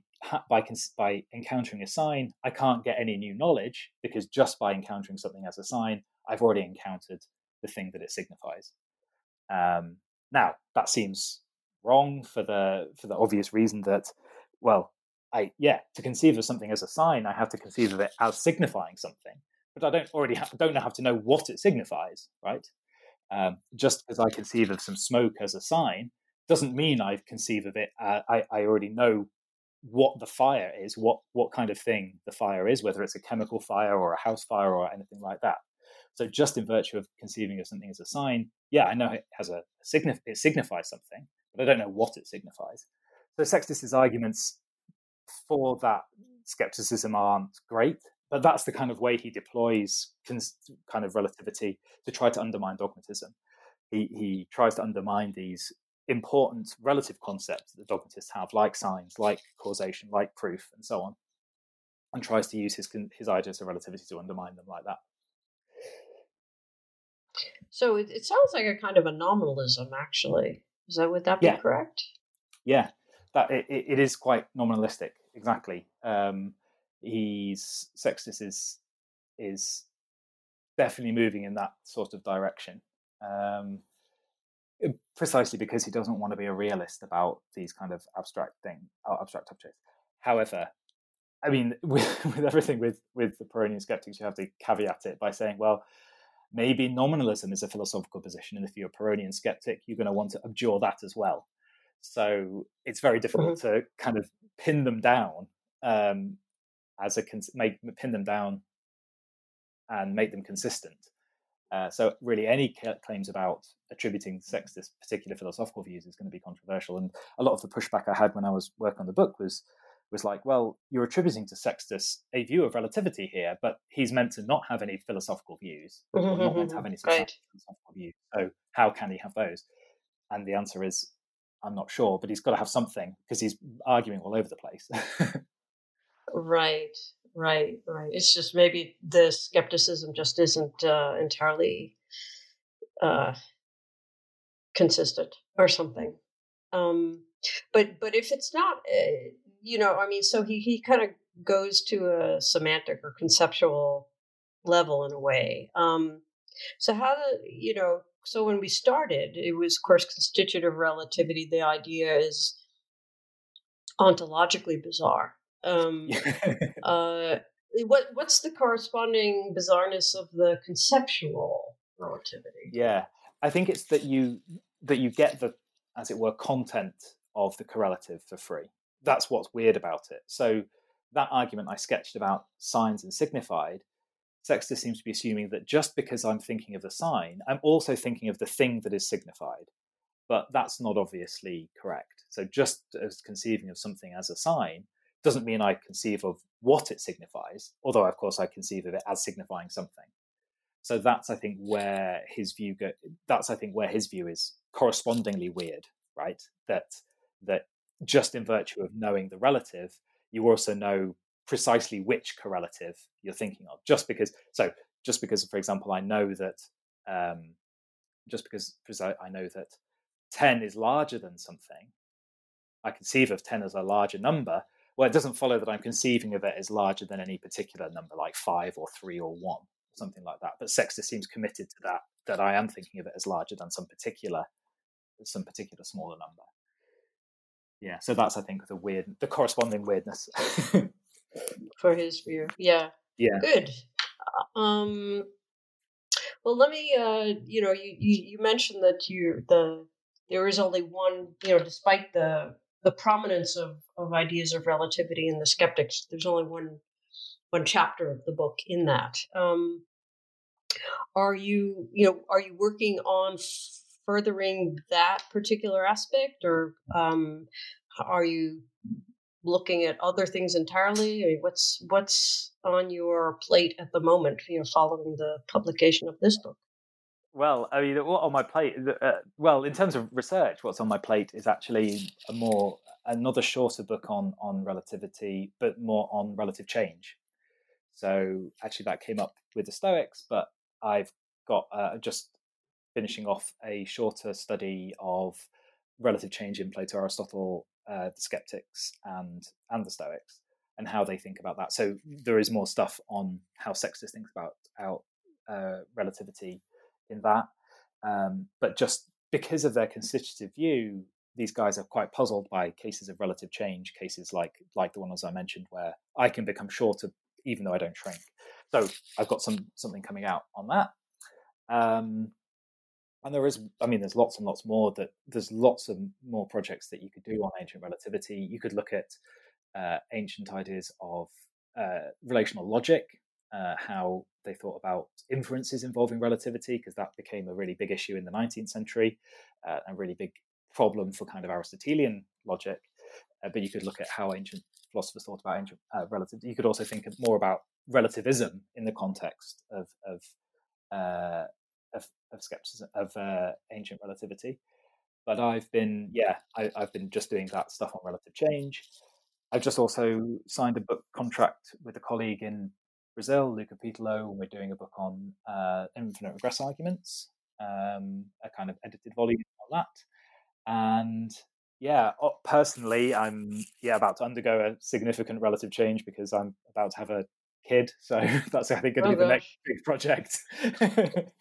by by encountering a sign, I can't get any new knowledge because just by encountering something as a sign, I've already encountered the thing that it signifies. Um, now that seems wrong for the for the obvious reason that well I yeah, to conceive of something as a sign, I have to conceive of it as signifying something, but I don't already ha- don't have to know what it signifies, right? Um, just because I conceive of some smoke as a sign doesn't mean I conceive of it. Uh, I I already know what the fire is, what what kind of thing the fire is, whether it's a chemical fire or a house fire or anything like that. So just in virtue of conceiving of something as a sign, yeah, I know it has a signif- it signifies something, but I don't know what it signifies. So Sextus's arguments for that skepticism aren't great. But that's the kind of way he deploys kind of relativity to try to undermine dogmatism. He, he tries to undermine these important relative concepts that dogmatists have, like signs, like causation, like proof, and so on, and tries to use his his ideas of relativity to undermine them like that. So it, it sounds like a kind of a nominalism, actually. Is that would that be yeah. correct? Yeah, that it, it is quite nominalistic exactly. Um, he's Sextus is is definitely moving in that sort of direction. Um, precisely because he doesn't want to be a realist about these kind of abstract thing, uh, abstract objects. However, I mean, with, with everything with with the Pyrrhonian skeptics, you have to caveat it by saying, well, maybe nominalism is a philosophical position, and if you're a Pyrrhonian skeptic, you're going to want to abjure that as well. So it's very difficult mm-hmm. to kind of pin them down um, as a make pin them down and make them consistent. Uh, so really, any claims about attributing sex to particular philosophical views is going to be controversial. And a lot of the pushback I had when I was working on the book was was like, well, you're attributing to Sextus a view of relativity here, but he's meant to not have any philosophical views, or not meant to have any right. philosophical views. So how can he have those? And the answer is, I'm not sure, but he's got to have something because he's arguing all over the place. right, right, right. It's just maybe the skepticism just isn't uh, entirely uh, consistent or something. Um, but but if it's not, uh, you know, I mean, so he he kind of goes to a semantic or conceptual level in a way. Um, so how do you know? So when we started, it was of course constitutive relativity. The idea is ontologically bizarre. Um, uh, what what's the corresponding bizarreness of the conceptual relativity? Yeah, I think it's that you that you get the as it were content of the correlative for free. That's what's weird about it. So that argument I sketched about signs and signified, Sextus seems to be assuming that just because I'm thinking of the sign, I'm also thinking of the thing that is signified. But that's not obviously correct. So just as conceiving of something as a sign doesn't mean I conceive of what it signifies, although of course I conceive of it as signifying something. So that's I think where his view go, that's I think where his view is correspondingly weird, right? That that just in virtue of knowing the relative, you also know precisely which correlative you're thinking of. Just because, so just because, for example, I know that, um, just because, I, know that 10 is larger than something, I conceive of 10 as a larger number. Well, it doesn't follow that I'm conceiving of it as larger than any particular number, like five or three or one, something like that. But Sextus seems committed to that, that I am thinking of it as larger than some particular, some particular smaller number yeah so that's i think the weird the corresponding weirdness for his view yeah. Yeah. Good. Uh, um well let me uh you know you you, you mentioned that you the there is only one you know despite the the prominence of of ideas of relativity and the skeptics there's only one one chapter of the book in that. Um are you you know are you working on furthering that particular aspect, or um, are you looking at other things entirely? I mean, what's what's on your plate at the moment? You know, following the publication of this book. Well, I mean, what on my plate? Uh, well, in terms of research, what's on my plate is actually a more another shorter book on on relativity, but more on relative change. So actually, that came up with the Stoics, but I've got uh, just finishing off a shorter study of relative change in Plato, Aristotle, uh, the skeptics, and and the Stoics, and how they think about that. So there is more stuff on how Sextus thinks about out uh, relativity in that, um, but just because of their constitutive view, these guys are quite puzzled by cases of relative change, cases like like the ones I mentioned, where I can become shorter even though I don't shrink. So I've got some something coming out on that. Um, and there is i mean there's lots and lots more that there's lots of more projects that you could do on ancient relativity. You could look at uh, ancient ideas of uh, relational logic uh, how they thought about inferences involving relativity because that became a really big issue in the 19th century uh, a really big problem for kind of aristotelian logic. Uh, but you could look at how ancient philosophers thought about ancient uh, relativity. You could also think more about relativism in the context of, of of, of skepticism of uh, ancient relativity. But I've been, yeah, I, have been just doing that stuff on relative change. I've just also signed a book contract with a colleague in Brazil, Luca Pitteloud, and we're doing a book on uh, infinite regress arguments, um, a kind of edited volume on that. And yeah, personally, I'm yeah about to undergo a significant relative change because I'm about to have a kid. So that's I think going to oh, be the next big project.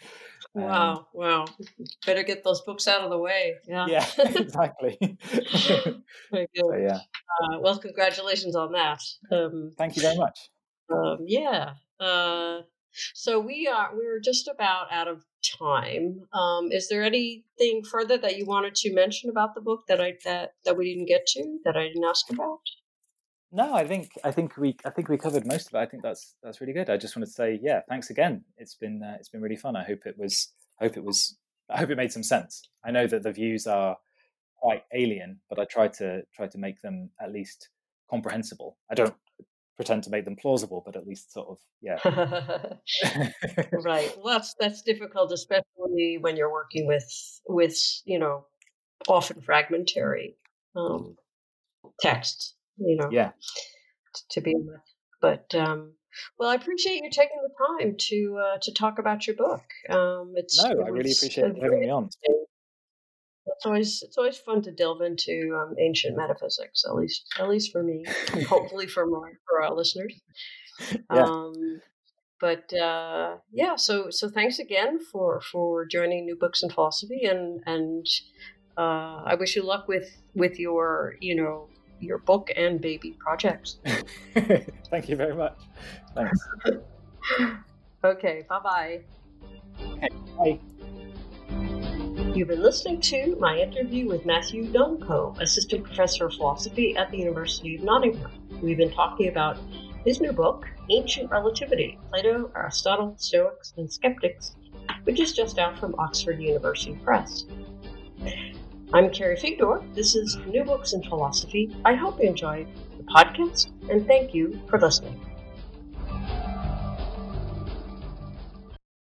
wow, um, wow! Better get those books out of the way. Yeah, yeah, exactly. very good. So, yeah. Uh, well, congratulations on that. Um, Thank you very much. Um, yeah. Uh, so we are we're just about out of time. Um, is there anything further that you wanted to mention about the book that I that that we didn't get to that I didn't ask about? No, I think I think we I think we covered most of it. I think that's that's really good. I just wanted to say, yeah, thanks again. It's been uh, it's been really fun. I hope it was I hope it was I hope it made some sense. I know that the views are quite alien, but I try to try to make them at least comprehensible. I don't pretend to make them plausible, but at least sort of yeah. right. Well, that's that's difficult, especially when you're working with with you know often fragmentary um, texts you know, yeah, to be with. But um, well, I appreciate you taking the time to uh, to talk about your book. Um, it's no, it I really appreciate having me on. It's always it's always fun to delve into um, ancient metaphysics, at least at least for me, and hopefully for more for our listeners. Yeah. Um, but uh, yeah, so so thanks again for for joining New Books in Philosophy, and and uh, I wish you luck with with your you know your book and baby projects. Thank you very much. Thanks. okay, bye-bye. bye. You've been listening to my interview with Matthew Duncombe, Assistant Professor of Philosophy at the University of Nottingham. We've been talking about his new book, Ancient Relativity Plato, Aristotle, Stoics, and Skeptics, which is just out from Oxford University Press. I'm Carrie Figdor. This is New Books in Philosophy. I hope you enjoyed the podcast, and thank you for listening.